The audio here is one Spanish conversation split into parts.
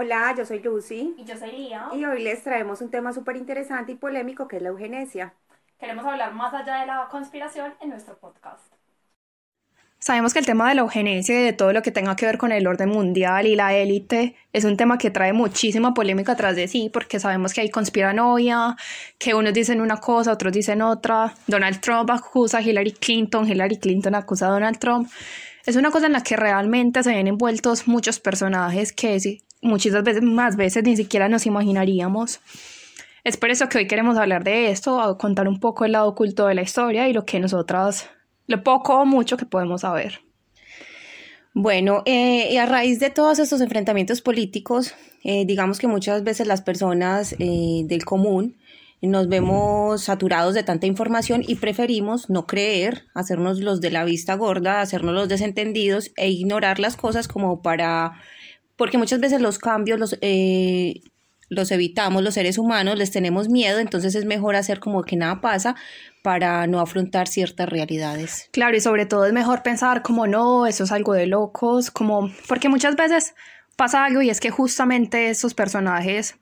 Hola, yo soy Lucy. Y yo soy Lía. Y hoy les traemos un tema súper interesante y polémico que es la eugenesia. Queremos hablar más allá de la conspiración en nuestro podcast. Sabemos que el tema de la eugenesia y de todo lo que tenga que ver con el orden mundial y la élite es un tema que trae muchísima polémica tras de sí, porque sabemos que hay conspiranoia, que unos dicen una cosa, otros dicen otra. Donald Trump acusa a Hillary Clinton, Hillary Clinton acusa a Donald Trump. Es una cosa en la que realmente se ven envueltos muchos personajes que muchas veces, más veces ni siquiera nos imaginaríamos. Es por eso que hoy queremos hablar de esto, contar un poco el lado oculto de la historia y lo que nosotras, lo poco o mucho que podemos saber. Bueno, eh, y a raíz de todos estos enfrentamientos políticos, eh, digamos que muchas veces las personas eh, del común nos vemos saturados de tanta información y preferimos no creer, hacernos los de la vista gorda, hacernos los desentendidos e ignorar las cosas como para porque muchas veces los cambios los, eh, los evitamos los seres humanos, les tenemos miedo, entonces es mejor hacer como que nada pasa para no afrontar ciertas realidades. Claro, y sobre todo es mejor pensar como no, eso es algo de locos, como porque muchas veces pasa algo y es que justamente esos personajes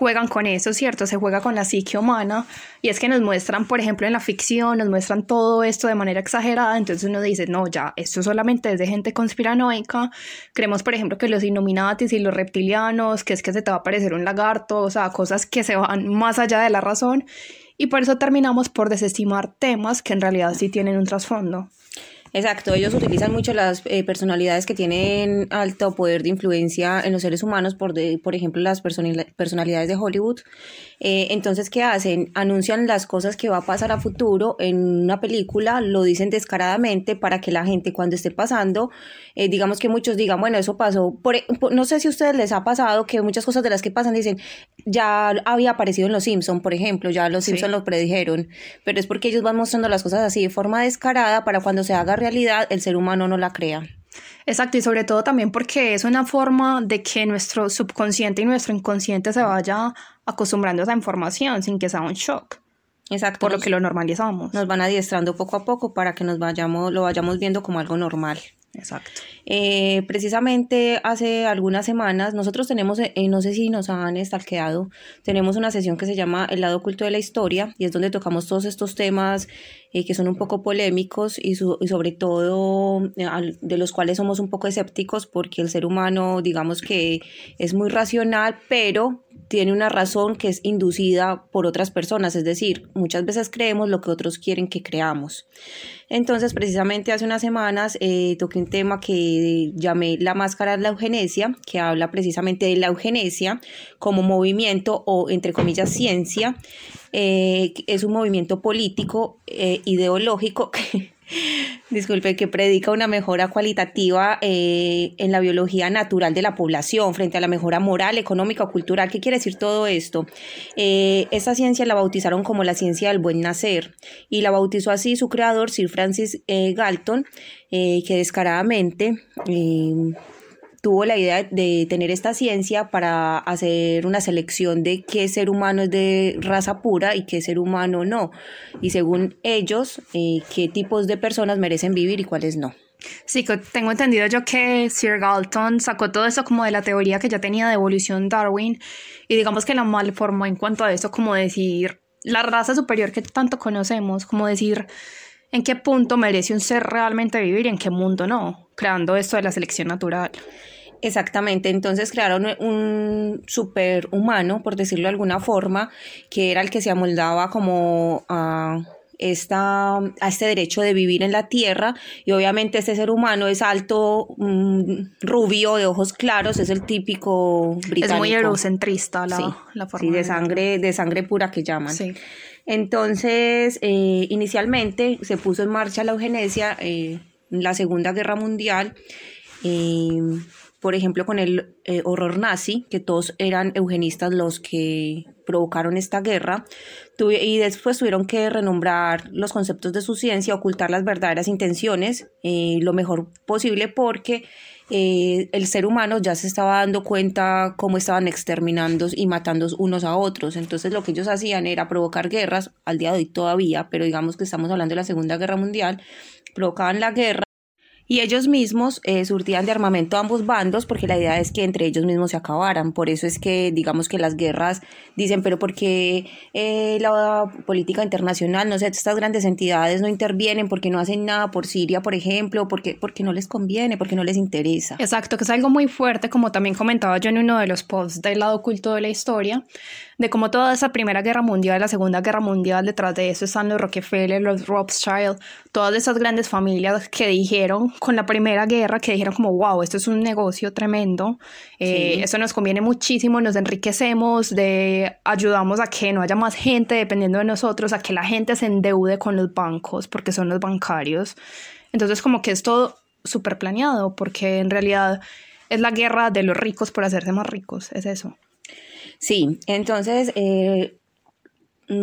juegan con eso, ¿cierto? Se juega con la psique humana y es que nos muestran, por ejemplo, en la ficción, nos muestran todo esto de manera exagerada, entonces uno dice, no, ya, esto solamente es de gente conspiranoica, creemos, por ejemplo, que los Illuminatis y los reptilianos, que es que se te va a aparecer un lagarto, o sea, cosas que se van más allá de la razón y por eso terminamos por desestimar temas que en realidad sí tienen un trasfondo. Exacto, ellos utilizan mucho las eh, personalidades que tienen alto poder de influencia en los seres humanos, por, por ejemplo, las personalidades de Hollywood. Eh, entonces, ¿qué hacen? Anuncian las cosas que va a pasar a futuro en una película, lo dicen descaradamente para que la gente cuando esté pasando, eh, digamos que muchos digan, bueno, eso pasó. E, por, no sé si a ustedes les ha pasado que muchas cosas de las que pasan dicen, ya había aparecido en Los Simpson, por ejemplo, ya Los Simpson lo predijeron, pero es porque ellos van mostrando las cosas así de forma descarada para cuando se haga realidad el ser humano no la crea. Exacto, y sobre todo también porque es una forma de que nuestro subconsciente y nuestro inconsciente se vaya acostumbrando a esa información sin que sea un shock. Exacto. Por lo que lo normalizamos. Nos van adiestrando poco a poco para que nos vayamos, lo vayamos viendo como algo normal. Exacto. Eh, precisamente hace algunas semanas nosotros tenemos, eh, no sé si nos han estalqueado, tenemos una sesión que se llama El lado oculto de la historia y es donde tocamos todos estos temas eh, que son un poco polémicos y, y sobre todo de los cuales somos un poco escépticos porque el ser humano digamos que es muy racional pero tiene una razón que es inducida por otras personas, es decir, muchas veces creemos lo que otros quieren que creamos. Entonces, precisamente hace unas semanas eh, toqué un tema que llamé La máscara de la eugenesia, que habla precisamente de la eugenesia como movimiento o, entre comillas, ciencia. Eh, es un movimiento político, eh, ideológico que disculpe, que predica una mejora cualitativa eh, en la biología natural de la población frente a la mejora moral, económica o cultural. ¿Qué quiere decir todo esto? Eh, esta ciencia la bautizaron como la ciencia del buen nacer y la bautizó así su creador, Sir Francis eh, Galton, que descaradamente tuvo la idea de tener esta ciencia para hacer una selección de qué ser humano es de raza pura y qué ser humano no. Y según ellos, eh, qué tipos de personas merecen vivir y cuáles no. Sí, tengo entendido yo que Sir Galton sacó todo eso como de la teoría que ya tenía de evolución Darwin y digamos que la malformó en cuanto a eso como decir la raza superior que tanto conocemos, como decir en qué punto merece un ser realmente vivir y en qué mundo no, creando esto de la selección natural. Exactamente, entonces crearon un superhumano, por decirlo de alguna forma, que era el que se amoldaba como a, esta, a este derecho de vivir en la tierra y obviamente este ser humano es alto, mm, rubio, de ojos claros, es el típico británico. Es muy eurocentrista la, forma. Sí, de sangre, de sangre pura que llaman. Sí. Entonces, eh, inicialmente se puso en marcha la eugenesia eh, en la Segunda Guerra Mundial. Eh, por ejemplo, con el eh, horror nazi, que todos eran eugenistas los que provocaron esta guerra, y después tuvieron que renombrar los conceptos de su ciencia, ocultar las verdaderas intenciones eh, lo mejor posible porque eh, el ser humano ya se estaba dando cuenta cómo estaban exterminando y matando unos a otros. Entonces lo que ellos hacían era provocar guerras, al día de hoy todavía, pero digamos que estamos hablando de la Segunda Guerra Mundial, provocaban la guerra Y ellos mismos eh, surtían de armamento a ambos bandos porque la idea es que entre ellos mismos se acabaran. Por eso es que digamos que las guerras dicen, pero ¿por qué eh, la política internacional, no sé, estas grandes entidades no intervienen? porque no hacen nada por Siria, por ejemplo? porque porque no les conviene? porque no les interesa? Exacto, que es algo muy fuerte, como también comentaba yo en uno de los posts del lado oculto de la historia, de cómo toda esa Primera Guerra Mundial, la Segunda Guerra Mundial, detrás de eso están los Rockefeller, los Rothschild, todas esas grandes familias que dijeron con la Primera Guerra, que dijeron como, wow, esto es un negocio tremendo, eh, esto nos conviene muchísimo, nos enriquecemos, de, ayudamos a que no haya más gente dependiendo de nosotros, a que la gente se endeude con los bancos, porque son los bancarios. Entonces como que es todo súper planeado, porque en realidad es la guerra de los ricos por hacerse más ricos, es eso. Sí, entonces, eh,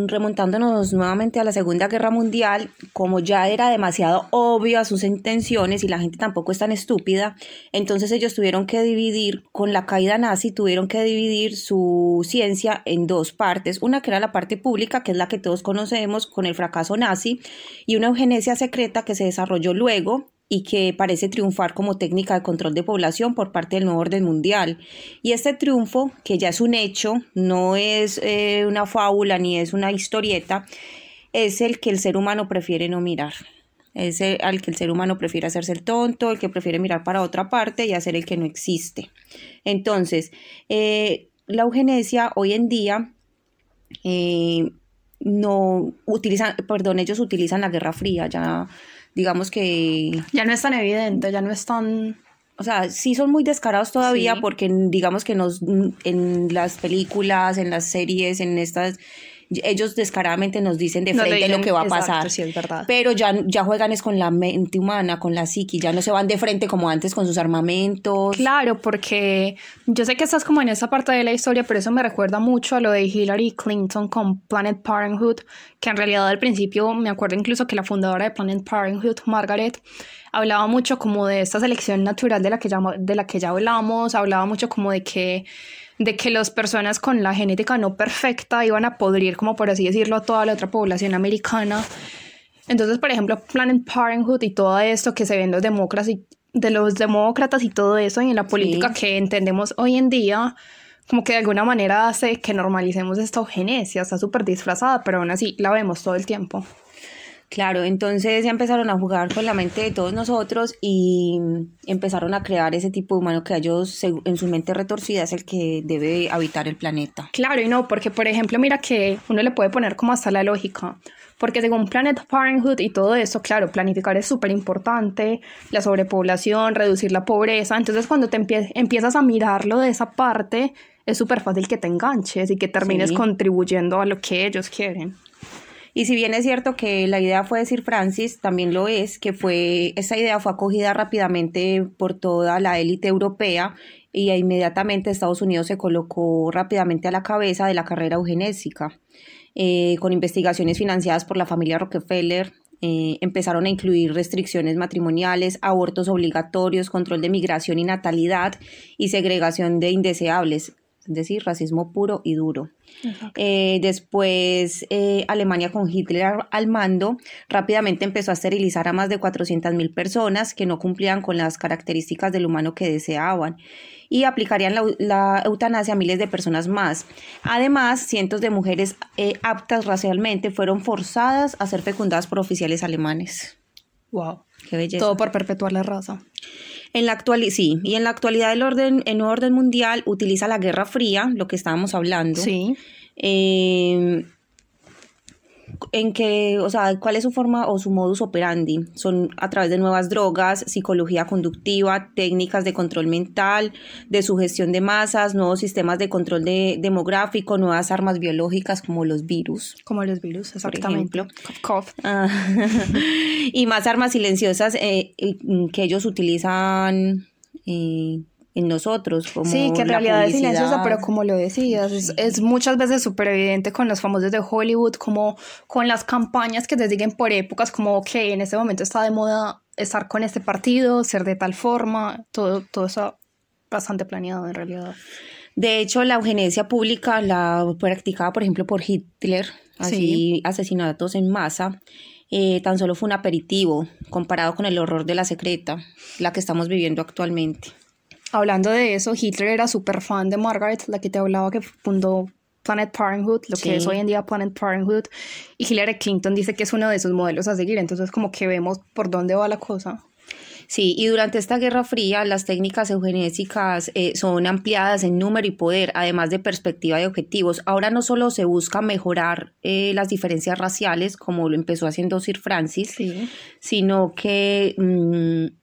remontándonos nuevamente a la Segunda Guerra Mundial, como ya era demasiado obvio a sus intenciones y la gente tampoco es tan estúpida, entonces ellos tuvieron que dividir, con la caída nazi, tuvieron que dividir su ciencia en dos partes, una que era la parte pública, que es la que todos conocemos con el fracaso nazi, y una eugenesia secreta que se desarrolló luego y que parece triunfar como técnica de control de población por parte del nuevo orden mundial. Y este triunfo, que ya es un hecho, no es eh, una fábula ni es una historieta, es el que el ser humano prefiere no mirar. Es el, al que el ser humano prefiere hacerse el tonto, el que prefiere mirar para otra parte y hacer el que no existe. Entonces, eh, la eugenesia hoy en día eh, no utilizan, perdón, ellos utilizan la Guerra Fría, ya digamos que... Ya no es tan evidente, ya no es tan... O sea, sí son muy descarados todavía porque digamos que nos, en las películas, en las series, en estas ellos descaradamente nos dicen de frente lo que va a pasar. Sí, es verdad. Pero ya, ya juegan es con la mente humana, con la psiqui, ya no se van de frente como antes con sus armamentos. Claro, porque yo sé que estás como en esa parte de la historia, pero eso me recuerda mucho a lo de Hillary Clinton con Planet Parenthood, que en realidad al principio me acuerdo incluso que la fundadora de Planet Parenthood, Margaret, hablaba mucho como de esta selección natural de la que ya, de la que ya hablamos, hablaba mucho como de que de que las personas con la genética no perfecta iban a podrir, como por así decirlo, a toda la otra población americana. Entonces, por ejemplo, Planned Parenthood y todo esto que se ven los demócratas y, de los demócratas y todo eso y en la política que entendemos hoy en día, como que de alguna manera hace que normalicemos esta eugenesia, está súper disfrazada, pero aún así la vemos todo el tiempo. Claro, entonces ya empezaron a jugar con la mente de todos nosotros y empezaron a crear ese tipo de humano que ellos en su mente retorcida es el que debe habitar el planeta. Claro, y no, porque por ejemplo, mira que uno le puede poner como hasta la lógica, porque según Planet Parenthood y todo eso, claro, planificar es súper importante, la sobrepoblación, reducir la pobreza, entonces cuando te empiezas a mirarlo de esa parte, es súper fácil que te enganches y que termines contribuyendo a lo que ellos quieren. Y si bien es cierto que la idea fue decir Francis, también lo es que fue esa idea fue acogida rápidamente por toda la élite europea y inmediatamente Estados Unidos se colocó rápidamente a la cabeza de la carrera eugenésica. Eh, con investigaciones financiadas por la familia Rockefeller, eh, empezaron a incluir restricciones matrimoniales, abortos obligatorios, control de migración y natalidad y segregación de indeseables, es decir, racismo puro y duro. Eh, después, eh, Alemania con Hitler al mando rápidamente empezó a esterilizar a más de 400.000 personas que no cumplían con las características del humano que deseaban y aplicarían la, eutanasia a miles de personas más. Además, cientos de mujeres eh, aptas racialmente fueron forzadas a ser fecundadas por oficiales alemanes. Wow. Qué belleza. Todo por perpetuar la raza. En la actualidad, sí, y en la actualidad el orden, el nuevo orden mundial utiliza la Guerra Fría, lo que estábamos hablando. Sí. Eh, en que, o sea, cuál es su forma o su modus operandi. Son a través de nuevas drogas, psicología conductiva, técnicas de control mental, de sugestión de masas, nuevos sistemas de control demográfico, nuevas armas biológicas como los virus. Como los virus, exactamente. Por ejemplo. Ah. y más armas silenciosas eh, que ellos utilizan. Eh, en nosotros. Como sí, que en realidad es silenciosa, pero como lo decías, es, muchas veces súper evidente con los famosos de Hollywood, como con las campañas que te siguen por épocas, como que en este momento está de moda estar con este partido, ser de tal forma, todo, todo eso bastante planeado en realidad. De hecho, la eugenesia pública, la practicada, por ejemplo, por Hitler, así asesinatos en masa, eh, tan solo fue un aperitivo comparado con el horror de la secreta, la que estamos viviendo actualmente. Hablando de eso, Hitler era súper fan de Margaret, la que te hablaba que fundó Planet Parenthood, lo que es hoy en día Planet Parenthood, y Hillary Clinton dice que es uno de sus modelos a seguir, entonces como que vemos por dónde va la cosa. Sí, y durante esta Guerra Fría las técnicas eugenésicas eh, son ampliadas en número y poder, además de perspectiva y objetivos. Ahora no solo se busca mejorar eh, las diferencias raciales, como lo empezó haciendo Sir Francis, sino que mm,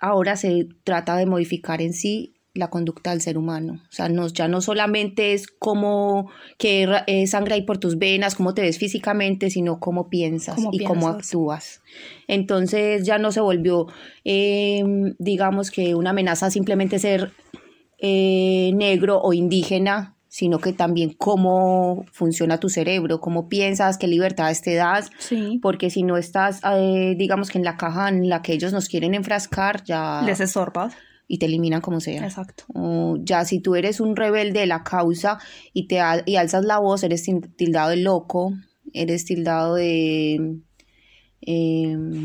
ahora se trata de modificar en sí la conducta del ser humano. O sea, no, ya no solamente es cómo que eh, sangre hay por tus venas, cómo te ves físicamente, sino cómo piensas y cómo actúas. Entonces ya no se volvió, em, digamos que una amenaza simplemente ser eh, negro o indígena, sino que también cómo funciona tu cerebro, cómo piensas, qué libertades te das, porque si no estás, eh, digamos que en la caja en la que ellos nos quieren enfrascar, ya... Les estorbas y te eliminan como sea. Exacto. ya si tú eres un rebelde de la causa y te y alzas la voz, eres tildado de loco, eres tildado de em,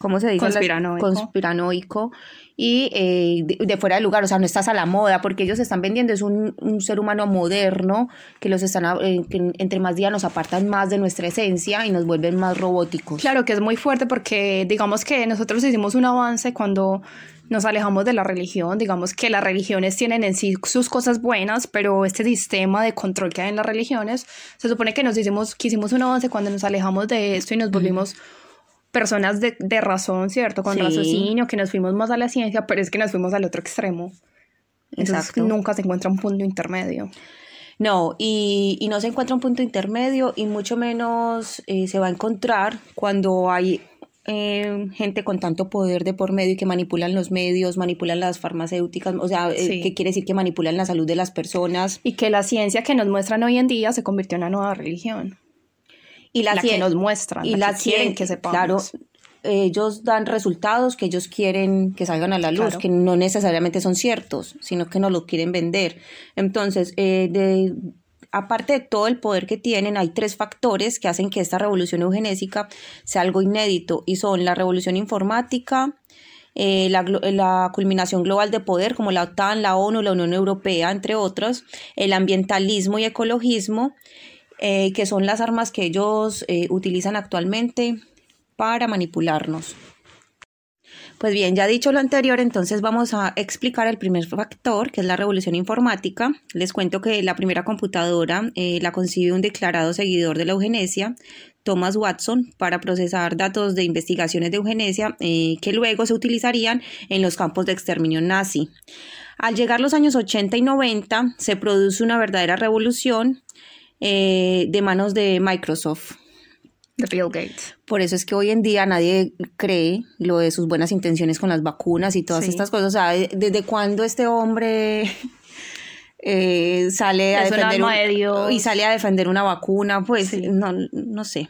¿cómo se dice? Conspiranoico. Conspiranoico y eh, de, fuera de lugar, o sea, no estás a la moda, porque ellos están vendiendo, es un, ser humano moderno, que los están, eh, que entre más días nos apartan más de nuestra esencia y nos vuelven más robóticos. Claro que es muy fuerte porque digamos que nosotros hicimos un avance cuando nos alejamos de la religión, digamos que las religiones tienen en sí sus cosas buenas, pero este sistema de control que hay en las religiones, se supone que nos hicimos, que hicimos un avance cuando nos alejamos de esto y nos volvimos personas de, razón, ¿cierto? Con raciocinio, que nos fuimos más a la ciencia, pero es que nos fuimos al otro extremo. Entonces nunca se encuentra un punto intermedio. No, y, y, no se encuentra un punto intermedio y mucho menos eh, se va a encontrar cuando hay eh, gente con tanto poder de por medio y que manipulan los medios, manipulan las farmacéuticas, o sea, eh, ¿qué quiere decir que manipulan la salud de las personas. Y que la ciencia que nos muestran hoy en día se convirtió en una nueva religión. Y la, que nos muestran, y la, que quieren que sepamos. Claro, ellos dan resultados que ellos quieren que salgan a la luz, que no necesariamente son ciertos, sino que no lo quieren vender. Entonces, eh, de, aparte de todo el poder que tienen, hay tres factores que hacen que esta revolución eugenésica sea algo inédito y son la revolución informática, eh, la, culminación global de poder como la OTAN, la ONU, la Unión Europea, entre otros, el ambientalismo y ecologismo, eh, que son las armas que ellos eh, utilizan actualmente para manipularnos. Pues bien, ya dicho lo anterior, entonces vamos a explicar el primer factor, que es la revolución informática. Les cuento que la primera computadora eh, la concibió un declarado seguidor de la eugenesia, Thomas Watson, para procesar datos de investigaciones de eugenesia eh, que luego se utilizarían en los campos de exterminio nazi. Al llegar los años 80 y 90, se produce una verdadera revolución eh, de manos de Microsoft. Bill Gates. Por eso es que hoy en día nadie cree lo de sus buenas intenciones con las vacunas y todas estas cosas. O sea, ¿desde cuándo este hombre eh, sale a defender y sale a defender una vacuna? Pues no, no sé.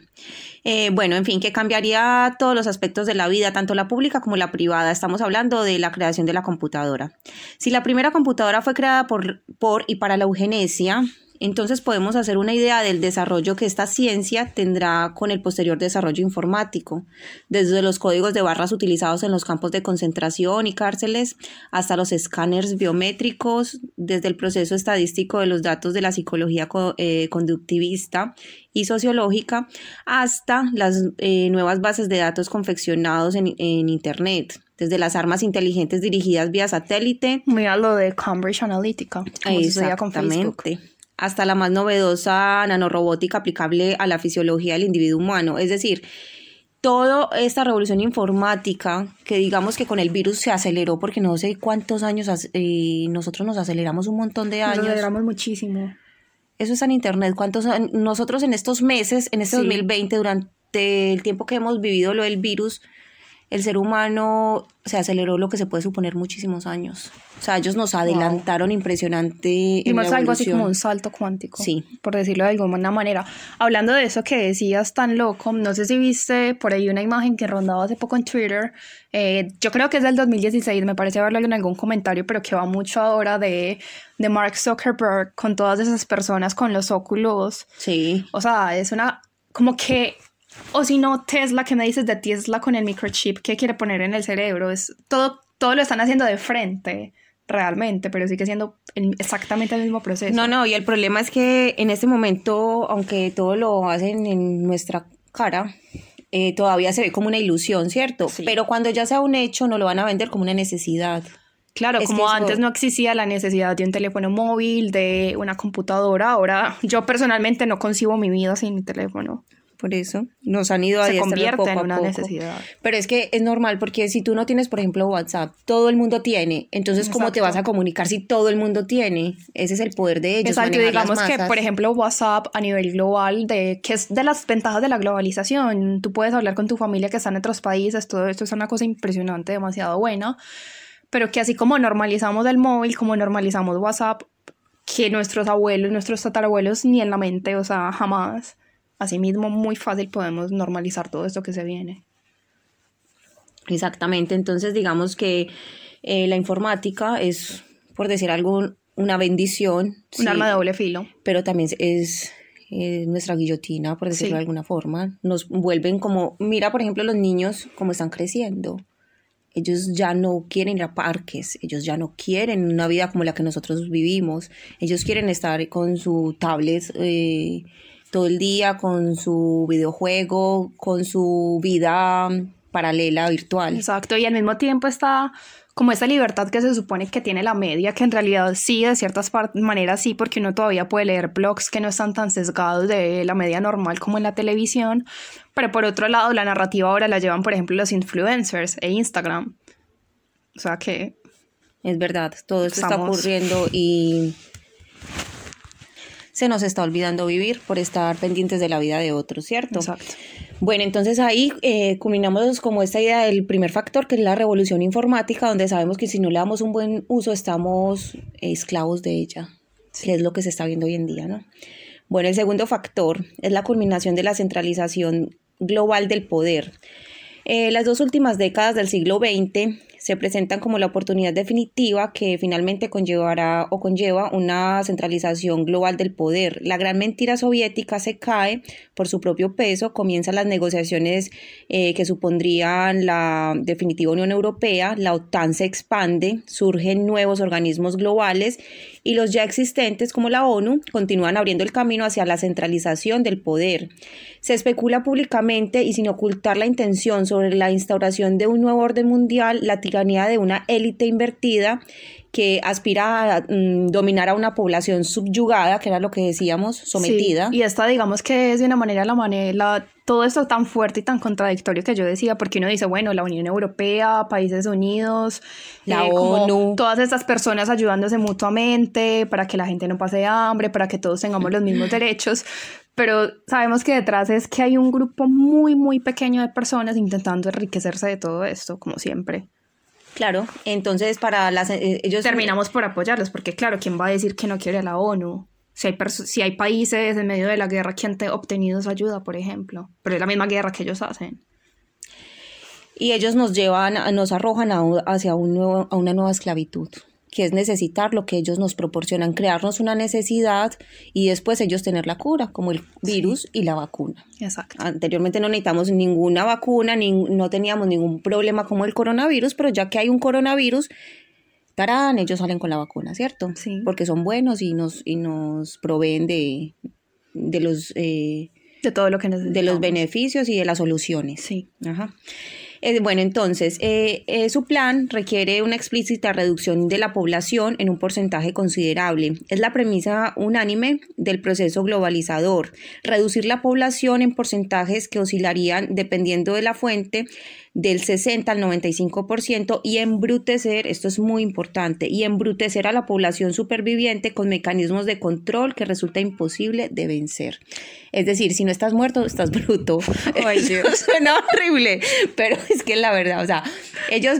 Eh, bueno, en fin, que cambiaría todos los aspectos de la vida, tanto la pública como la privada. Estamos hablando de la creación de la computadora. Si la primera computadora fue creada por, por y para la eugenesia, entonces podemos hacer una idea del desarrollo que esta ciencia tendrá con el posterior desarrollo informático, desde los códigos de barras utilizados en los campos de concentración y cárceles hasta los escáneres biométricos, desde el proceso estadístico de los datos de la psicología eh, conductivista y sociológica hasta las eh, nuevas bases de datos confeccionados en, Internet desde las armas inteligentes dirigidas vía satélite. Mira lo de Cambridge Analytica. Exactamente hasta la más novedosa nanorobótica aplicable a la fisiología del individuo humano. Es decir, toda esta revolución informática, que digamos que con el virus se aceleró, porque no sé cuántos años eh, nosotros nos aceleramos un montón de años. Nos aceleramos muchísimo. Eso está en internet. ¿Cuántos nosotros en estos meses, en este 2020, durante el tiempo que hemos vivido lo del virus, el ser humano se aceleró lo que se puede suponer muchísimos años. O sea, ellos nos adelantaron impresionante. Y más algo así como un salto cuántico. Sí. Por decirlo de alguna manera. Hablando de eso que decías tan loco, no sé si viste por ahí una imagen que rondaba hace poco en Twitter. Eh, yo creo que es del 2016, me parece verlo en algún comentario, pero que va mucho ahora de, de Mark Zuckerberg con todas esas personas con los óculos. Sí. O sea, es una. Como que O si no, Tesla, que me dices de Tesla con el microchip que quiere poner en el cerebro? Es, todo, todo lo están haciendo de frente realmente, pero sigue siendo exactamente el mismo proceso. No, no, y el problema es que en este momento, aunque todo lo hacen en nuestra cara, eh, todavía se ve como una ilusión, ¿cierto? Pero cuando ya sea un hecho, no lo van a vender como una necesidad. Claro, como antes no existía la necesidad de un teléfono móvil, de una computadora, ahora yo personalmente no concibo mi vida sin mi teléfono por eso nos han ido a se convierte en una necesidad. Pero es que es normal porque si tú no tienes, por ejemplo, WhatsApp, todo el mundo tiene, entonces ¿cómo te vas a comunicar si todo el mundo tiene? Ese es el poder de ellos. Exacto, digamos que, por ejemplo, WhatsApp a nivel global, de que es de las ventajas de la globalización, tú puedes hablar con tu familia que está en otros países, todo esto es una cosa impresionante, demasiado buena, pero que así como normalizamos el móvil, como normalizamos WhatsApp, que nuestros abuelos, nuestros tatarabuelos ni en la mente, o sea, jamás. Asimismo, muy fácil podemos normalizar todo esto que se viene. Exactamente, entonces digamos que eh, la informática es, por decir algo, una bendición. Un arma de doble filo. Pero también es nuestra guillotina, por decirlo de alguna forma. Nos vuelven como, mira, por ejemplo, los niños cómo están creciendo. Ellos ya no quieren ir a parques, ellos ya no quieren una vida como la que nosotros vivimos. Ellos quieren estar con su tablet eh, todo el día con su videojuego, con su vida paralela virtual. Exacto, y al mismo tiempo está como esa libertad que se supone que tiene la media, que en realidad sí, de ciertas maneras sí, porque uno todavía puede leer blogs que no están tan sesgados de la media normal como en la televisión, pero por otro lado la narrativa ahora la llevan, por ejemplo, los influencers e Instagram. O sea que... Es verdad, todo esto está ocurriendo y se nos está olvidando vivir por estar pendientes de la vida de otros, ¿cierto? Exacto. Bueno, entonces ahí eh, culminamos como esta idea del primer factor, que es la revolución informática, donde sabemos que si no le damos un buen uso estamos esclavos de ella, que es lo que se está viendo hoy en día, ¿no? Bueno, el segundo factor es la culminación de la centralización global del poder. Eh, las dos últimas décadas del siglo XX se presentan como la oportunidad definitiva que finalmente conllevará o conlleva una centralización global del poder. La gran mentira soviética se cae por su propio peso, comienzan las negociaciones eh, que supondrían la definitiva Unión Europea, la OTAN se expande, surgen nuevos organismos globales y los ya existentes como la ONU continúan abriendo el camino hacia la centralización del poder. Se especula públicamente y sin ocultar la intención sobre la instauración de un nuevo orden mundial, la de una élite invertida que aspira a mm, dominar a una población subyugada, que era lo que decíamos, sometida. y esta digamos que es de una manera la manera, todo esto tan fuerte y tan contradictorio que yo decía, porque uno dice, bueno, la Unión Europea, Países Unidos, la eh, ONU, todas estas personas ayudándose mutuamente para que la gente no pase hambre, para que todos tengamos los mismos derechos, pero sabemos que detrás es que hay un grupo muy, muy pequeño de personas intentando enriquecerse de todo esto, como siempre. Claro, entonces para las eh, ellos terminamos por apoyarlos, porque claro, ¿quién va a decir que no quiere a la ONU? Si hay, si hay países en medio de la guerra que han obtenido esa ayuda, por ejemplo, pero es la misma guerra que ellos hacen. Y ellos nos llevan, nos arrojan hacia un nuevo, a una nueva esclavitud que es necesitar lo que ellos nos proporcionan, crearnos una necesidad y después ellos tener la cura, como el virus y la vacuna. Exacto. Anteriormente no necesitamos ninguna vacuna, ni, no teníamos ningún problema como el coronavirus, pero ya que hay un coronavirus, tarán, ellos salen con la vacuna, ¿cierto? Sí. Porque son buenos y nos, y nos proveen de, de los... Eh, de todo lo que necesitamos. De los beneficios y de las soluciones. Sí. Ajá. Eh, bueno, entonces, eh, eh, su plan requiere una explícita reducción de la población en un porcentaje considerable. Es la premisa unánime del proceso globalizador. Reducir la población en porcentajes que oscilarían dependiendo de la fuente del 60 al 95% y embrutecer, esto es muy importante, y embrutecer a la población superviviente con mecanismos de control que resulta imposible de vencer. Es decir, si no estás muerto, estás bruto. Ay, Dios. Suena horrible, pero es que la verdad, o sea, ellos,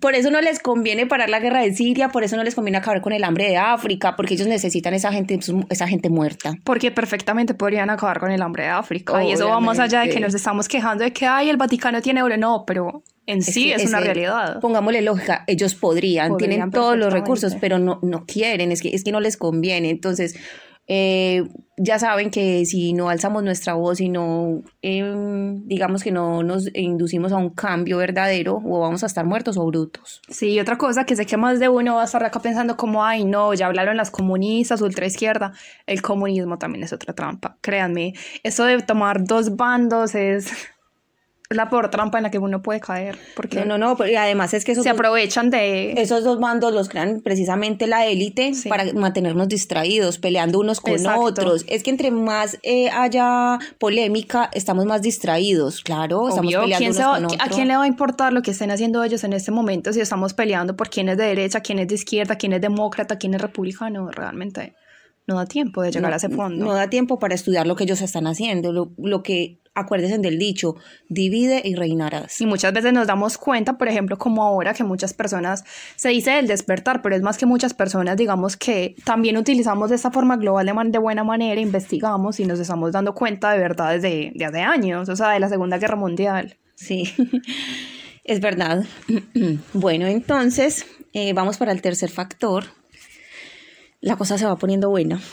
por eso no les conviene parar la guerra de Siria, por eso no les conviene acabar con el hambre de África, porque ellos necesitan esa gente, esa gente muerta. Porque perfectamente podrían acabar con el hambre de África. Y eso va más allá de que nos estamos quejando de que, ay, el Vaticano tiene oro. No, pero en sí es, una realidad. Pongámosle lógica, ellos podrían, tienen todos los recursos, pero no, no quieren, es que, es que no les conviene. Entonces, eh, ya saben que si no alzamos nuestra voz y no, em, digamos que no nos inducimos a un cambio verdadero, o vamos a estar muertos o brutos. Sí, otra cosa que sé que más de uno va a estar acá pensando como, ay, no, ya hablaron las comunistas, ultra izquierda. El comunismo también es otra trampa, créanme. Eso de tomar dos bandos es la peor trampa en la que uno puede caer. Porque no, no, no, y además es que se aprovechan de... Esos dos bandos los crean precisamente la élite para mantenernos distraídos, peleando unos con otros. Es que entre más eh, haya polémica, estamos más distraídos, claro, estamos peleando unos con otros. ¿A quién le va a importar lo que estén haciendo ellos en este momento si estamos peleando por quién es de derecha, quién es de izquierda, quién es demócrata, quién es republicano? Realmente no da tiempo de llegar a ese fondo. No da tiempo para estudiar lo que ellos están haciendo, lo, lo que acuérdense del dicho, divide y reinarás. Y muchas veces nos damos cuenta, por ejemplo, como ahora que muchas personas, se dice el despertar, pero es más que muchas personas, digamos que también utilizamos de esta forma global de, de buena manera, investigamos y nos estamos dando cuenta de verdades de, de hace años, o sea, de la Segunda Guerra Mundial. Sí, es verdad. bueno, entonces, eh, vamos para el tercer factor, la cosa se va poniendo buena.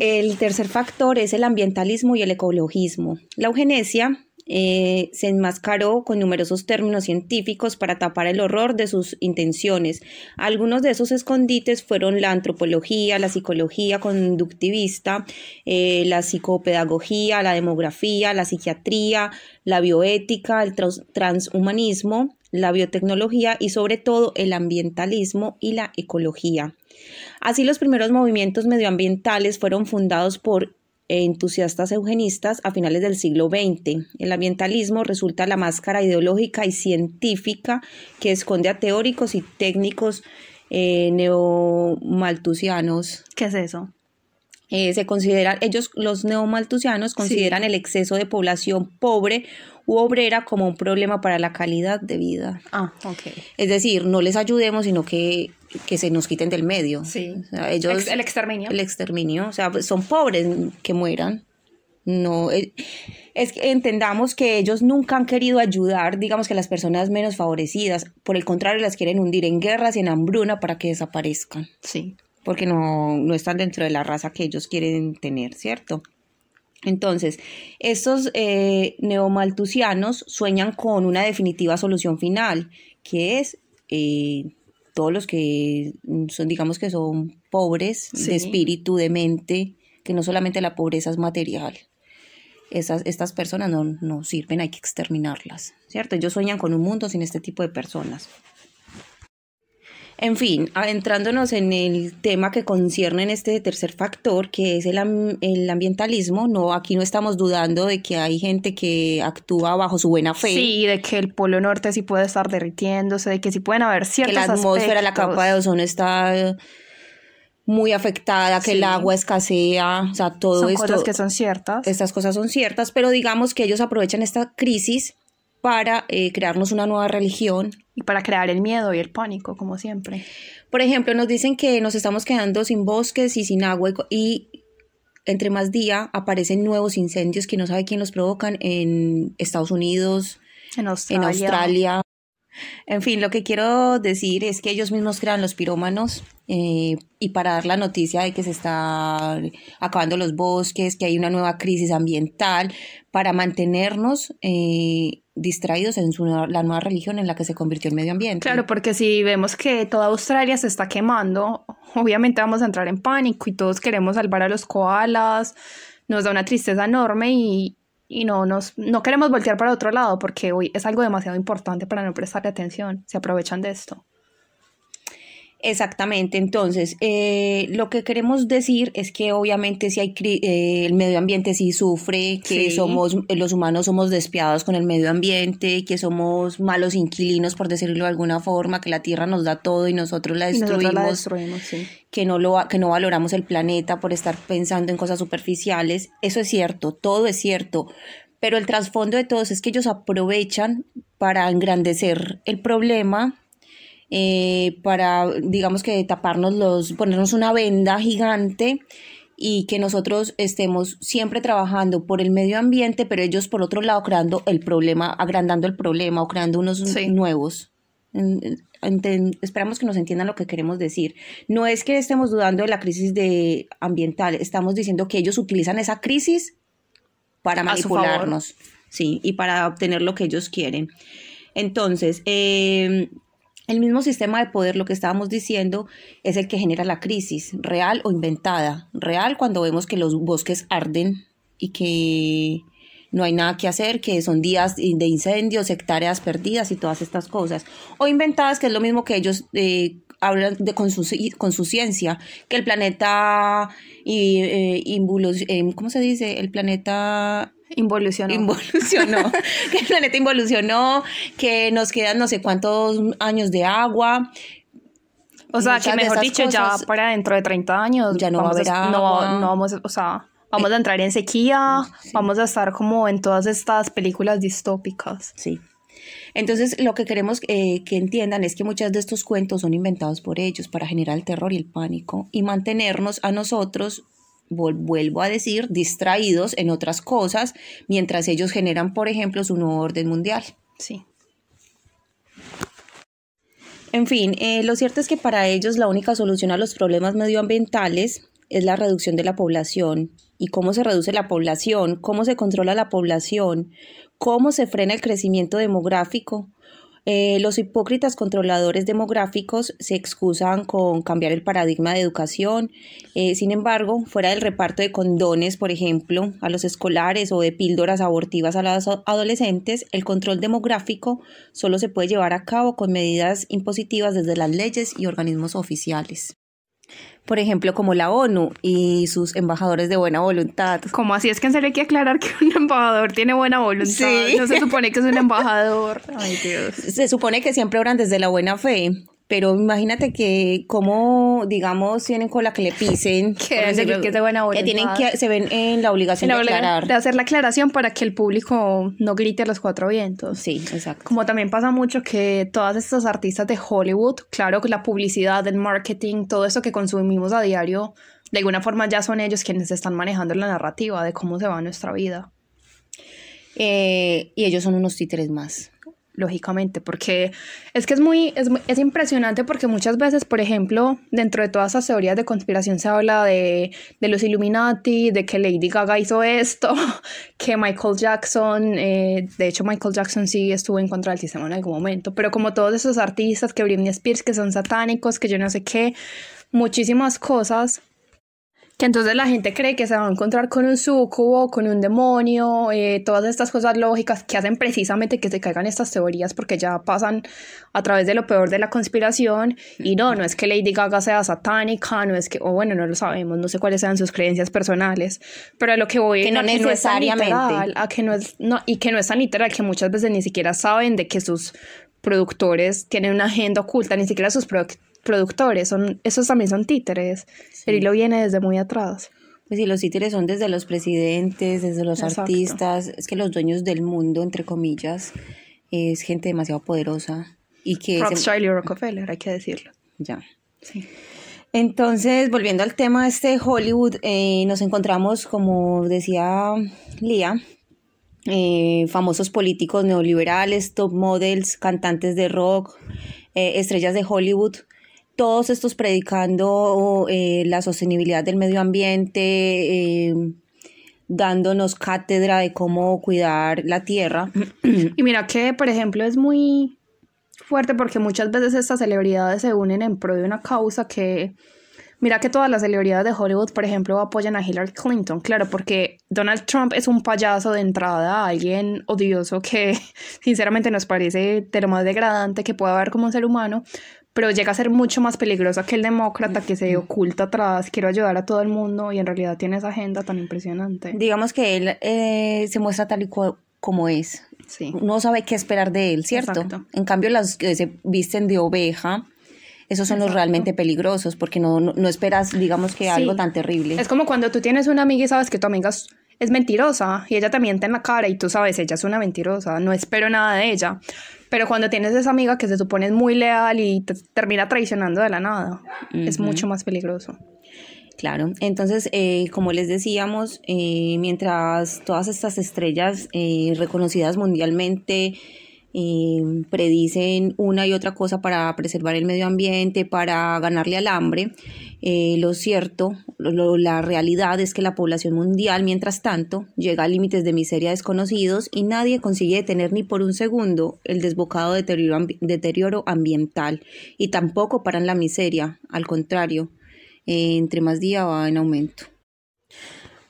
El tercer factor es el ambientalismo y el ecologismo. La eugenesia eh, se enmascaró con numerosos términos científicos para tapar el horror de sus intenciones. Algunos de esos escondites fueron la antropología, la psicología conductivista, eh, la psicopedagogía, la demografía, la psiquiatría, la bioética, el transhumanismo, la biotecnología y sobre todo el ambientalismo y la ecología. Así los primeros movimientos medioambientales fueron fundados por entusiastas eugenistas a finales del siglo XX. El ambientalismo resulta la máscara ideológica y científica que esconde a teóricos y técnicos eh, neomaltusianos. ¿Qué es eso? Eh, se consideran, ellos, los neomaltusianos, consideran el exceso de población pobre u obrera como un problema para la calidad de vida. Ah, ok. Es decir, no les ayudemos, sino que, que se nos quiten del medio. Sí. ellos, el exterminio. El exterminio. O sea, pues, son pobres que mueran. No, eh, es que entendamos que ellos nunca han querido ayudar, digamos que las personas menos favorecidas, por el contrario, las quieren hundir en guerras y en hambruna para que desaparezcan. Sí porque no, no están dentro de la raza que ellos quieren tener, ¿cierto? Entonces, estos eh, neomaltusianos sueñan con una definitiva solución final, que es eh, todos los que son, digamos que son pobres de espíritu, de mente, que no solamente la pobreza es material. Esas, estas personas no, no sirven, hay que exterminarlas, ¿cierto? Ellos sueñan con un mundo sin este tipo de personas. En fin, adentrándonos en el tema que concierne en este tercer factor, que es el, el, ambientalismo, no, aquí no estamos dudando de que hay gente que actúa bajo su buena fe. Sí, de que el Polo Norte sí puede estar derritiéndose, de que sí pueden haber ciertos Que la atmósfera, la capa de ozono está muy afectada, que el agua escasea, o sea, todo son esto. cosas que son ciertas. Estas cosas son ciertas, pero digamos que ellos aprovechan esta crisis para eh, crearnos una nueva religión. Y para crear el miedo y el pánico, como siempre. Por ejemplo, nos dicen que nos estamos quedando sin bosques y sin agua y entre más día aparecen nuevos incendios que no sabe quién los provocan en Estados Unidos, en Australia. En, Australia. en fin, lo que quiero decir es que ellos mismos crean los pirómanos eh, y para dar la noticia de que se están acabando los bosques, que hay una nueva crisis ambiental, para mantenernos eh, distraídos en su, la nueva religión en la que se convirtió el medio ambiente. Claro, porque si vemos que toda Australia se está quemando, obviamente vamos a entrar en pánico y todos queremos salvar a los koalas, nos da una tristeza enorme y, y no, nos, no queremos voltear para otro lado porque hoy es algo demasiado importante para no prestarle atención, se aprovechan de esto. Exactamente, entonces eh, lo que queremos decir es que obviamente si hay eh, el medio ambiente sí sufre, que somos los humanos somos despiadados con el medio ambiente, que somos malos inquilinos por decirlo de alguna forma, que la tierra nos da todo y nosotros la destruimos, que no lo que no valoramos el planeta por estar pensando en cosas superficiales, eso es cierto, todo es cierto, pero el trasfondo de todo es que ellos aprovechan para engrandecer el problema eh, para, digamos que taparnos los, ponernos una venda gigante y que nosotros estemos siempre trabajando por el medio ambiente, pero ellos por otro lado creando el problema, agrandando el problema o creando unos nuevos. esperamos que nos entiendan lo que queremos decir. No es que estemos dudando de la crisis de ambiental, estamos diciendo que ellos utilizan esa crisis para manipularnos, sí, y para obtener lo que ellos quieren. Entonces, em, el mismo sistema de poder, lo que estábamos diciendo, es el que genera la crisis, real o inventada. Real cuando vemos que los bosques arden y que no hay nada que hacer, que son días de incendios, hectáreas perdidas y todas estas cosas. O inventadas, que es lo mismo que ellos eh, hablan de, con, su, ciencia, que el planeta, y, eh, eh, ¿cómo se dice? El planeta Involucionó. Involucionó. que el planeta involucionó, que nos quedan no sé cuántos años de agua. O sea, que mejor dicho, ya para dentro de 30 años ya no vamos a haber agua. No, vamos, o sea, vamos a entrar en sequía, vamos a estar como en todas estas películas distópicas. Sí. Entonces, lo que queremos eh, que entiendan es que muchos de estos cuentos son inventados por ellos para generar el terror y el pánico y mantenernos a nosotros vuelvo a decir, distraídos en otras cosas, mientras ellos generan, por ejemplo, su nuevo orden mundial. Sí. En fin, eh, lo cierto es que para ellos la única solución a los problemas medioambientales es la reducción de la población. ¿Y cómo se reduce la población? ¿Cómo se controla la población? ¿Cómo se frena el crecimiento demográfico? Eh, los hipócritas controladores demográficos se excusan con cambiar el paradigma de educación. Eh, sin embargo, fuera del reparto de condones, por ejemplo, a los escolares o de píldoras abortivas a los adolescentes, el control demográfico solo se puede llevar a cabo con medidas impositivas desde las leyes y organismos oficiales por ejemplo, como la ONU y sus embajadores de buena voluntad. Como así es que en serio hay que aclarar que un embajador tiene buena voluntad. No se supone que es un embajador. Ay, Dios. Se supone que siempre oran desde la buena fe. Pero imagínate que como, digamos, tienen con la que le pisen. Que, que es de buena voluntad. Que tienen que, se ven en la obligación de aclarar. De hacer la aclaración para que el público no grite a los cuatro vientos. Sí, exacto. Como también pasa mucho que todas estas artistas de Hollywood, claro que la publicidad, el marketing, todo eso que consumimos a diario, de alguna forma ya son ellos quienes están manejando la narrativa de cómo se va nuestra vida. Eh, y ellos son unos títeres más lógicamente, porque es que es muy, es, impresionante porque muchas veces, por ejemplo, dentro de todas esas teorías de conspiración se habla de, de los Illuminati, de que Lady Gaga hizo esto, que Michael Jackson, eh, de hecho Michael Jackson sí estuvo en contra del sistema en algún momento, pero como todos esos artistas, que Britney Spears, que son satánicos, que yo no sé qué, muchísimas cosas que entonces la gente cree que se va a encontrar con un sucubo, con un demonio, eh, todas estas cosas lógicas que hacen precisamente que se caigan estas teorías porque ya pasan a través de lo peor de la conspiración. Y no, no es que Lady Gaga sea satánica, no es que, o bueno, no lo sabemos, no sé cuáles sean sus creencias personales, pero a lo que voy que no, necesariamente. a que no es no, y que no es tan literal que muchas veces ni siquiera saben de que sus productores tienen una agenda oculta, ni siquiera sus productores productores, son, esos también son títeres. El hilo viene desde muy atrás. Pues sí, los títeres son desde los presidentes, desde los artistas, es que los dueños del mundo, entre comillas, es gente demasiado poderosa y que... Rothschild y Rockefeller, hay que decirlo. Ya. Sí. Entonces, volviendo al tema de este Hollywood, eh, nos encontramos, como decía Lía, eh, famosos políticos neoliberales, top models, cantantes de rock, eh, estrellas de Hollywood, todos estos predicando eh, la sostenibilidad del medio ambiente, eh, dándonos cátedra de cómo cuidar la tierra. Y mira que, por ejemplo, es muy fuerte porque muchas veces estas celebridades se unen en pro de una causa que... Mira que todas las celebridades de Hollywood, por ejemplo, apoyan a Hillary Clinton, claro, porque Donald Trump es un payaso de entrada, alguien odioso que sinceramente nos parece de más degradante que pueda haber como un ser humano, pero llega a ser mucho más peligrosa que el demócrata que se oculta atrás, quiero ayudar a todo el mundo y en realidad tiene esa agenda tan impresionante. Digamos que él eh, se muestra tal y como es. Sí. No sabe qué esperar de él, ¿cierto? En cambio, las que se visten de oveja, esos son los realmente peligrosos porque no, no, esperas, digamos que algo tan terrible. Es como cuando tú tienes una amiga y sabes que tu amiga es mentirosa y ella también te en la cara y tú sabes, ella es una mentirosa, no espero nada de ella. Pero cuando tienes esa amiga que se supone muy leal y te termina traicionando de la nada, es mucho más peligroso. Claro, entonces, eh, como les decíamos, eh, mientras todas estas estrellas eh, reconocidas mundialmente eh, predicen una y otra cosa para preservar el medio ambiente, para ganarle al hambre. Eh, lo cierto, lo, la realidad es que la población mundial, mientras tanto, llega a límites de miseria desconocidos y nadie consigue detener ni por un segundo el desbocado deterioro, deterioro ambiental y tampoco paran la miseria, al contrario, eh, entre más día va en aumento.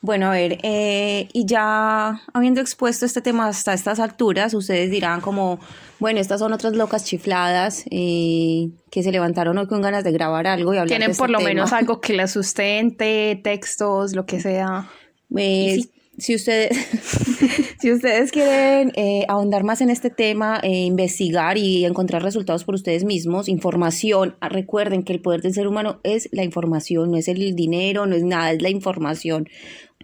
Bueno, a ver, eh, y ya habiendo expuesto este tema hasta estas alturas, ustedes dirán como, bueno, estas son otras locas chifladas eh, que se levantaron hoy con ganas de grabar algo y hablar Tienen de este por lo tema. menos algo que las sustente, textos, lo que sea. Eh, sí. si ustedes, si ustedes quieren eh, ahondar más en este tema, eh, investigar y encontrar resultados por ustedes mismos, información, ah, recuerden que el poder del ser humano es la información, no es el dinero, no es nada, es la información.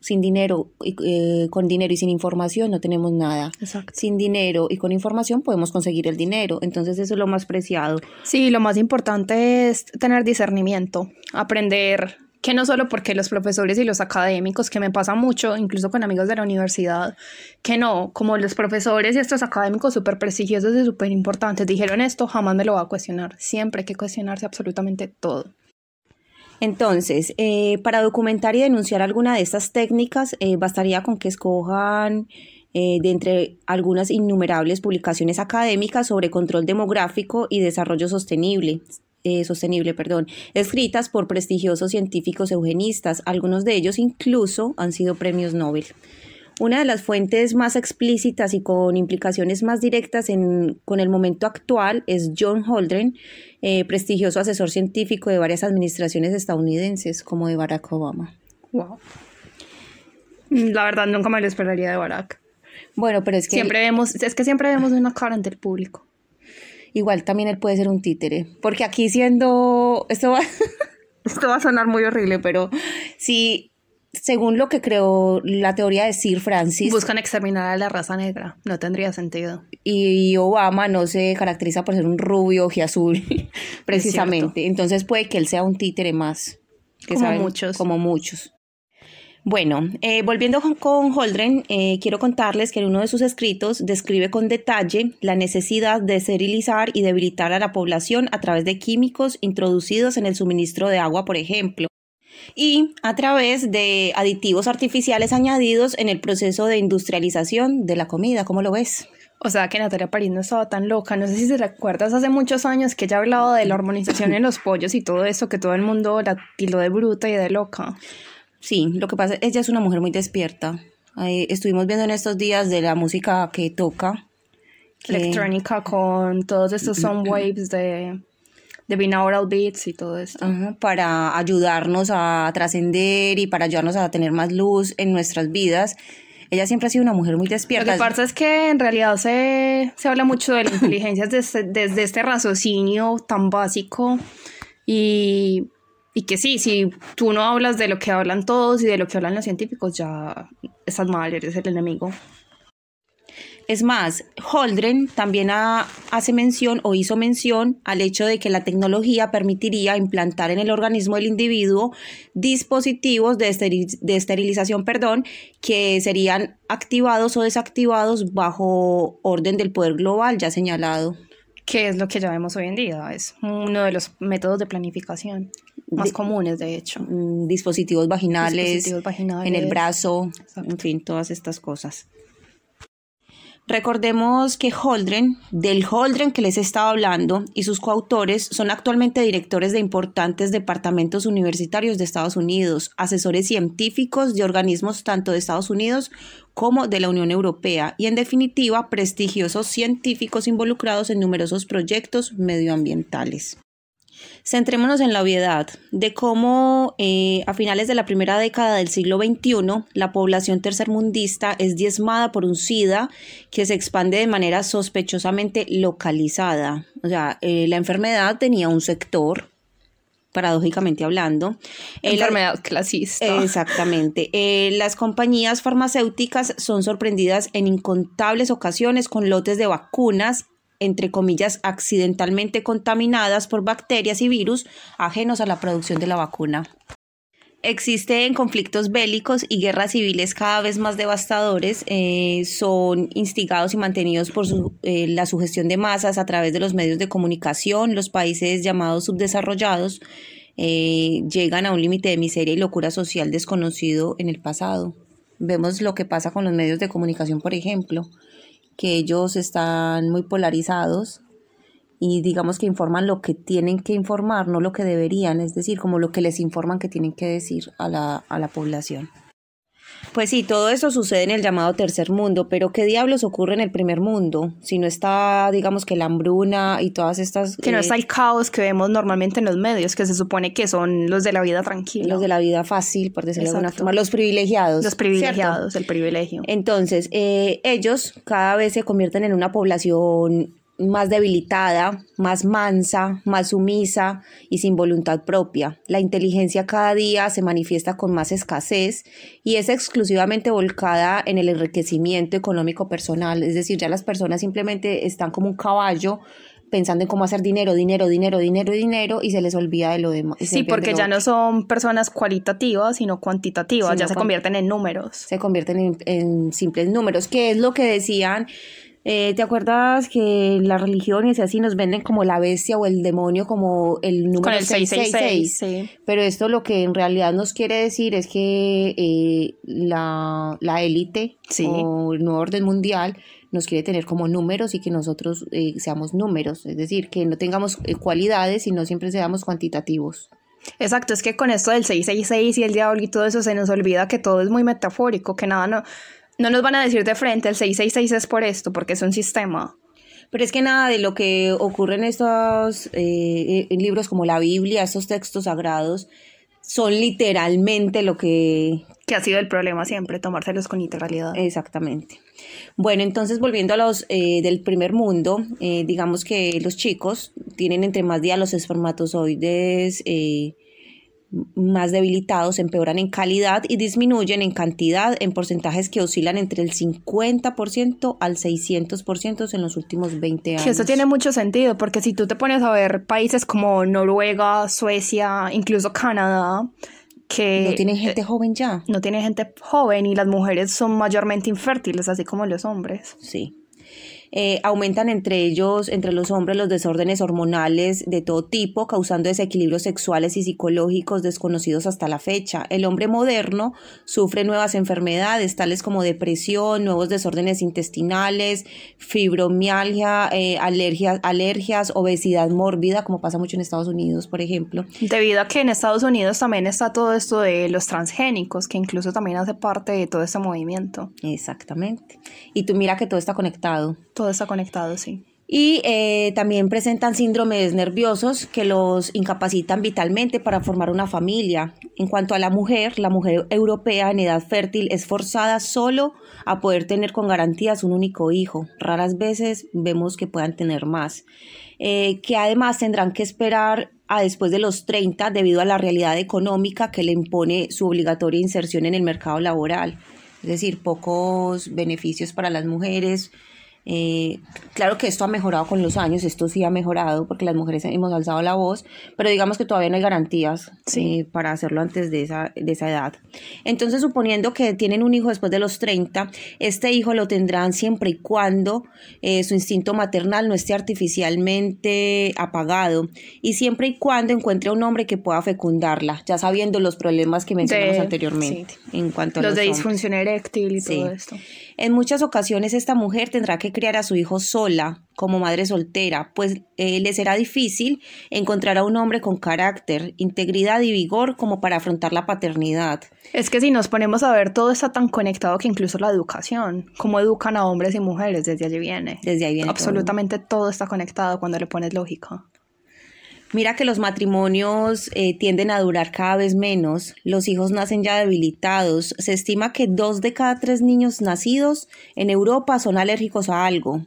Sin dinero, y, eh, con dinero y sin información no tenemos nada. Exacto. Sin dinero y con información podemos conseguir el dinero. Entonces eso es lo más preciado. Sí, lo más importante es tener discernimiento, aprender que no solo porque los profesores y los académicos, que me pasa mucho, incluso con amigos de la universidad, que no, como los profesores y estos académicos súper prestigiosos y súper importantes dijeron esto, jamás me lo va a cuestionar. Siempre hay que cuestionarse absolutamente todo. Entonces, eh, para documentar y denunciar alguna de estas técnicas, eh, bastaría con que escojan eh, de entre algunas innumerables publicaciones académicas sobre control demográfico y desarrollo sostenible. eh, sostenible, perdón, escritas por prestigiosos científicos eugenistas, algunos de ellos incluso han sido premios Nobel. Una de las fuentes más explícitas y con implicaciones más directas en- con el momento actual es John Holdren, eh, prestigioso asesor científico de varias administraciones estadounidenses, como de Barack Obama. Wow. La verdad, nunca me lo esperaría de Barack. Bueno, pero es que Siempre vemos, es que siempre vemos una cara ante el público. igual también él puede ser un títere, porque aquí siendo, esto va, esto va a sonar muy horrible, pero si, según lo que creó la teoría de Sir Francis, Buscan exterminar a la raza negra. No tendría sentido. y Obama no se caracteriza por ser un rubio azul precisamente. Entonces puede que él sea un títere más. que Como saben- muchos. Como muchos. Bueno, eh, volviendo con, con Holdren, eh, quiero contarles que en uno de sus escritos describe con detalle la necesidad de esterilizar y debilitar a la población a través de químicos introducidos en el suministro de agua, por ejemplo, y a través de aditivos artificiales añadidos en el proceso de industrialización de la comida. ¿Cómo lo ves? O sea que Natalia París no estaba tan loca. No sé si te recuerdas hace muchos años que ella hablaba de la hormonización en los pollos y todo eso, que todo el mundo la tildó de bruta y de loca. Sí, lo que pasa, ella es una mujer muy despierta. Eh, estuvimos viendo en estos días de la música que toca. que- Electrónica con todos estos sound waves de, de binaural beats y todo esto. Para ayudarnos a trascender y para ayudarnos a tener más luz en nuestras vidas. Ella siempre ha sido una mujer muy Lo despierta. que pasa es que en realidad se, se habla mucho de la inteligencia desde, desde este raciocinio tan básico y, y que sí, si tú no hablas de lo que hablan todos y de lo que hablan los científicos, ya estás mal, eres el enemigo. Es más, Holdren también ha- hace mención o hizo mención al hecho de que la tecnología permitiría implantar en el organismo del individuo dispositivos de, esteri- de esterilización, perdón, que serían activados o desactivados bajo orden del poder global ya señalado. que es lo que ya vemos hoy en día, es uno de los métodos de planificación más comunes, de hecho. Mm, dispositivos vaginales, Dispositivos vaginales. en el brazo, Exacto. en fin, todas estas cosas. Recordemos que Holdren, del Holdren que les he estado hablando, y sus coautores son actualmente directores de importantes departamentos universitarios de Estados Unidos, asesores científicos de organismos tanto de Estados Unidos como de la Unión Europea y en definitiva prestigiosos científicos involucrados en numerosos proyectos medioambientales. Centrémonos en la obviedad de cómo eh, a finales de la primera década del siglo XXI la población tercermundista es diezmada por un SIDA que se expande de manera sospechosamente localizada. O sea, eh, la enfermedad tenía un sector, paradójicamente hablando. Eh, la- Enfermedad clasista. Exactamente. Eh, las compañías farmacéuticas son sorprendidas en incontables ocasiones con lotes de vacunas, entre comillas, accidentalmente contaminadas por bacterias y virus ajenos a la producción de la vacuna. Existen conflictos bélicos y guerras civiles cada vez más devastadores. eh, son instigados y mantenidos por eh, la sugestión de masas a través de los medios de comunicación. Los países llamados subdesarrollados eh, llegan a un límite de miseria y locura social desconocido en el pasado. Vemos lo que pasa con los medios de comunicación, por ejemplo, que ellos están muy polarizados y digamos que informan lo que tienen que informar, no lo que deberían, es decir, como lo que les informan que tienen que decir a la, a la población. Pues sí, todo eso sucede en el llamado tercer mundo, pero ¿qué diablos ocurre en el primer mundo? Si no está, digamos que la hambruna y todas estas... Que no eh, está el caos que vemos normalmente en los medios, que se supone que son los de la vida tranquila. los de la vida fácil, por decirlo de alguna forma, los privilegiados. Los ¿cierto? privilegiados, el privilegio. Entonces, eh, ellos cada vez se convierten en una población más debilitada, más mansa, más sumisa y sin voluntad propia. La inteligencia cada día se manifiesta con más escasez y es exclusivamente volcada en el enriquecimiento económico personal. Es decir, ya las personas simplemente están como un caballo pensando en cómo hacer dinero, dinero, dinero, dinero, dinero y se les olvida de lo demás. Sí, porque ya no son personas cualitativas, sino cuantitativas, Sino ya se convierten en números. se convierten en, en simples números, que es lo que decían. Eh, ¿Te acuerdas que las religiones y así nos venden como la bestia o el demonio como el número Con el 666? 666, sí. Pero esto lo que en realidad nos quiere decir es que eh, la, la élite Sí. o el nuevo orden mundial nos quiere tener como números y que nosotros eh, seamos números, es decir, que no tengamos eh, cualidades, sino siempre seamos cuantitativos. Exacto, es que con esto del 666 y el diablo y todo eso se nos olvida que todo es muy metafórico, que nada no, no nos van a decir de frente el 666 es por esto, porque es un sistema. Pero es que nada de lo que ocurre en estos eh, en libros como la Biblia, estos textos sagrados, son literalmente lo que... Que ha sido el problema siempre, tomárselos con literalidad. Exactamente. Bueno, entonces volviendo a los eh, del primer mundo, eh, digamos que los chicos tienen entre más días los espermatozoides eh, más debilitados, empeoran en calidad y disminuyen en cantidad en porcentajes que oscilan entre el 50% al 600% en los últimos 20 años. Que eso tiene mucho sentido, porque si tú te pones a ver países como Noruega, Suecia, incluso Canadá, que No tienen gente joven ya. no tienen gente joven y las mujeres son mayormente infértiles, así como los hombres. Sí. Eh, aumentan entre ellos, entre los hombres, los desórdenes hormonales de todo tipo, causando desequilibrios sexuales y psicológicos desconocidos hasta la fecha. El hombre moderno sufre nuevas enfermedades, tales como depresión, nuevos desórdenes intestinales, fibromialgia, eh, alergias, alergias, obesidad mórbida, como pasa mucho en Estados Unidos, por ejemplo. Debido a que en Estados Unidos también está todo esto de los transgénicos, que incluso también hace parte de todo este movimiento. Exactamente. Y tú mira que todo está conectado. Todo está conectado, sí. Y eh, también presentan síndromes nerviosos que los incapacitan vitalmente para formar una familia. En cuanto a la mujer, la mujer europea en edad fértil es forzada solo a poder tener con garantías un único hijo. Raras veces vemos que puedan tener más. Eh, que además tendrán que esperar a después de los 30 debido a la realidad económica que le impone su obligatoria inserción en el mercado laboral. Es decir, pocos beneficios para las mujeres, eh, claro que esto ha mejorado con los años, esto sí ha mejorado porque las mujeres hemos alzado la voz, pero digamos que todavía no hay garantías Sí. eh, para hacerlo antes de esa, de esa edad. Entonces, suponiendo que tienen un hijo después de los 30, este hijo lo tendrán siempre y cuando eh, su instinto maternal no esté artificialmente apagado y siempre y cuando encuentre un hombre que pueda fecundarla, ya sabiendo los problemas que mencionamos De- anteriormente en cuanto a Los los de hombres. disfunción eréctil y Sí. todo esto. En muchas ocasiones esta mujer tendrá que criar a su hijo sola, como madre soltera, pues eh, le será difícil encontrar a un hombre con carácter, integridad y vigor como para afrontar la paternidad. Es que si nos ponemos a ver, todo está tan conectado que incluso la educación, cómo educan a hombres y mujeres, desde allí viene. Desde ahí viene todo. Absolutamente todo. está conectado cuando le pones lógica. Mira que los matrimonios eh, tienden a durar cada vez menos, los hijos nacen ya debilitados, se estima que dos de cada tres niños nacidos en Europa son alérgicos a algo.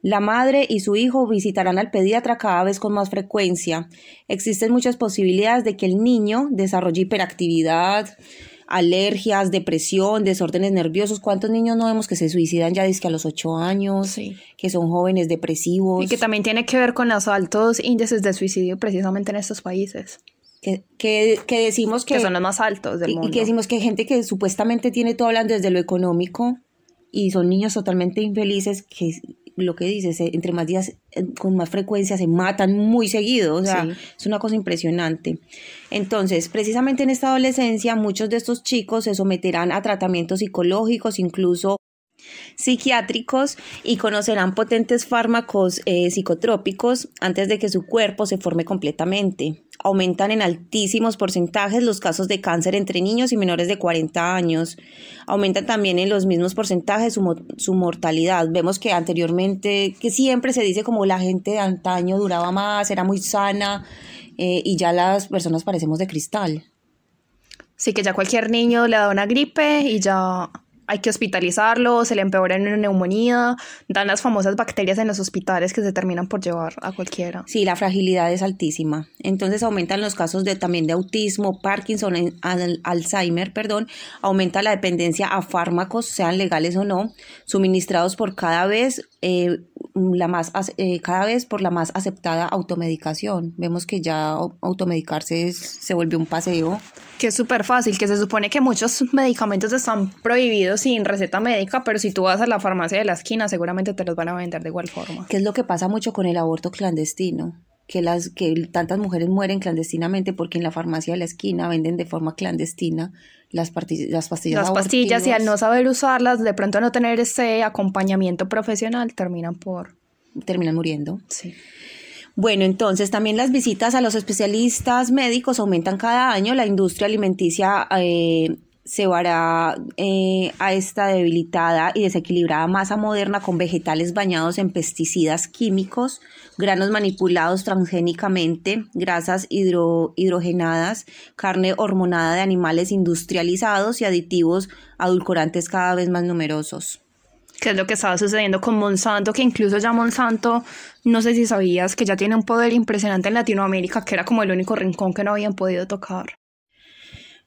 La madre y su hijo visitarán al pediatra cada vez con más frecuencia. Existen muchas posibilidades de que el niño desarrolle hiperactividad, alergias, depresión, desórdenes nerviosos. ¿Cuántos niños no vemos que se suicidan ya desde a los 8 años? Sí. Que son jóvenes depresivos. Y que también tiene que ver con los altos índices de suicidio precisamente en estos países. que, que, que decimos que, que son los más altos del y, mundo. y que decimos que gente que supuestamente tiene todo hablando desde lo económico y son niños totalmente infelices que lo que dices, eh, entre más días, eh, con más frecuencia se matan muy seguido, o sea, Sí. es una cosa impresionante. Entonces, precisamente en esta adolescencia, muchos de estos chicos se someterán a tratamientos psicológicos, incluso psiquiátricos y conocerán potentes fármacos eh, psicotrópicos antes de que su cuerpo se forme completamente. Aumentan en altísimos porcentajes los casos de cáncer entre niños y menores de 40 años. Aumentan también en los mismos porcentajes su, su mortalidad. Vemos que anteriormente, que siempre se dice como la gente de antaño duraba más, era muy sana eh, y ya las personas parecemos de cristal. Sí, que ya cualquier niño le da una gripe y ya hay que hospitalizarlo, se le empeora en una neumonía, dan las famosas bacterias en los hospitales que se terminan por llevar a cualquiera. Sí, la fragilidad es altísima. Entonces aumentan los casos de también de autismo, Parkinson, al- Alzheimer, perdón, aumenta la dependencia a fármacos, sean legales o no, suministrados por cada vez eh, la más eh, cada vez por la más aceptada automedicación. Vemos que ya au- automedicarse es- se volvió un paseo. Que es súper fácil, que se supone que muchos medicamentos están prohibidos sin receta médica, pero si tú vas a la farmacia de la esquina seguramente te los van a vender de igual forma. ¿Qué es lo que pasa mucho con el aborto clandestino? Que, las, que tantas mujeres mueren clandestinamente porque en la farmacia de la esquina venden de forma clandestina las, las pastillas Las pastillas y al no saber usarlas, de pronto no tener ese acompañamiento profesional, terminan por... terminan muriendo. Sí. Bueno, entonces también las visitas a los especialistas médicos aumentan cada año. La industria alimenticia eh, se vará eh, a esta debilitada y desequilibrada masa moderna con vegetales bañados en pesticidas químicos, granos manipulados transgénicamente, grasas hidro- hidrogenadas, carne hormonada de animales industrializados y aditivos adulcorantes cada vez más numerosos. Que es lo que estaba sucediendo con Monsanto, que incluso ya Monsanto, no sé si sabías que ya tiene un poder impresionante en Latinoamérica, que era como el único rincón que no habían podido tocar.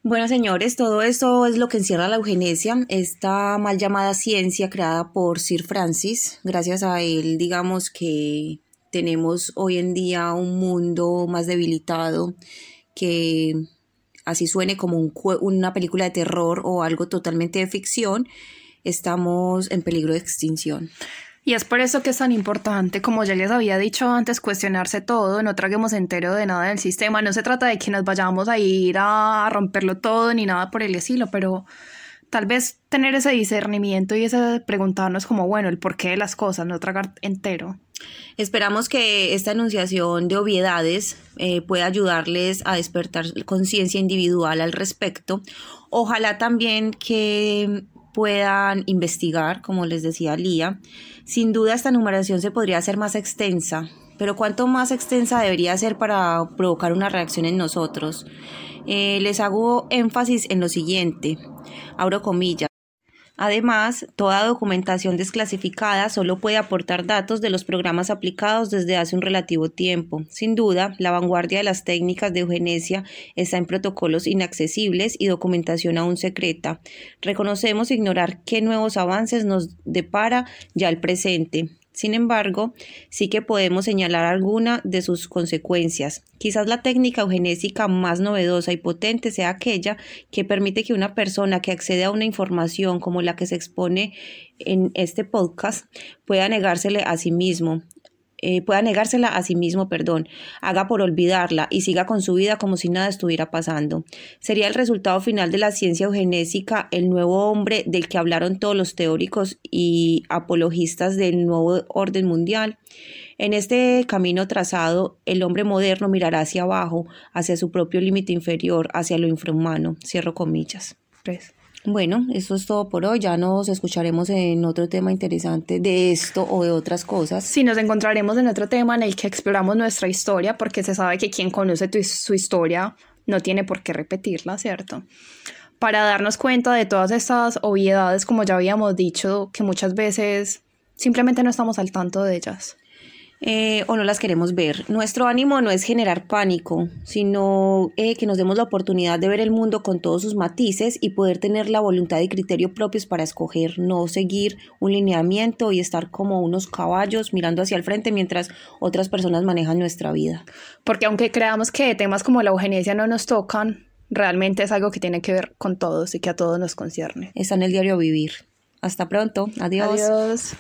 Bueno, señores, todo esto es lo que encierra la eugenesia, esta mal llamada ciencia creada por Sir Francis. Gracias a él, digamos que tenemos hoy en día un mundo más debilitado, que así suene como un una película de terror o algo totalmente de ficción, estamos en peligro de extinción. Y es por eso que es tan importante, como ya les había dicho antes, cuestionarse todo, no traguemos entero de nada del sistema. No se trata de que nos vayamos a ir a romperlo todo ni nada por el estilo, pero tal vez tener ese discernimiento y ese preguntarnos como, bueno, el porqué de las cosas, no tragar entero. Esperamos que esta enunciación de obviedades eh, pueda ayudarles a despertar conciencia individual al respecto. Ojalá también que puedan investigar, como les decía Lía. Sin duda esta numeración se podría hacer más extensa, pero cuánto más extensa debería ser para provocar una reacción en nosotros. Eh, les hago énfasis en lo siguiente, abro comillas. Además, toda documentación desclasificada solo puede aportar datos de los programas aplicados desde hace un relativo tiempo. Sin duda, la vanguardia de las técnicas de eugenesia está en protocolos inaccesibles y documentación aún secreta. Reconocemos ignorar qué nuevos avances nos depara ya el presente. Sin embargo, sí que podemos señalar alguna de sus consecuencias. Quizás la técnica eugenésica más novedosa y potente sea aquella que permite que una persona que accede a una información como la que se expone en este podcast pueda negársele a sí mismo, eh, pueda negársela a sí mismo, perdón, haga por olvidarla y siga con su vida como si nada estuviera pasando. Sería el resultado final de la ciencia eugenésica el nuevo hombre del que hablaron todos los teóricos y apologistas del nuevo orden mundial. En este camino trazado, el hombre moderno mirará hacia abajo, hacia su propio límite inferior, hacia lo infrahumano. Cierro comillas. Pues. Bueno, eso es todo por hoy. Ya nos escucharemos en otro tema interesante de esto o de otras cosas. Sí, nos encontraremos en otro tema en el que exploramos nuestra historia, porque se sabe que quien conoce su historia no tiene por qué repetirla, ¿cierto? Para darnos cuenta de todas estas obviedades, como ya habíamos dicho, que muchas veces simplemente no estamos al tanto de ellas. Eh, o no las queremos ver. Nuestro ánimo no es generar pánico, sino eh, que nos demos la oportunidad de ver el mundo con todos sus matices y poder tener la voluntad y criterio propios para escoger, no seguir un lineamiento y estar como unos caballos mirando hacia el frente mientras otras personas manejan nuestra vida. Porque aunque creamos que temas como la eugenesia no nos tocan, realmente es algo que tiene que ver con todos y que a todos nos concierne. Está en el diario vivir. Hasta pronto. Adiós. Adiós.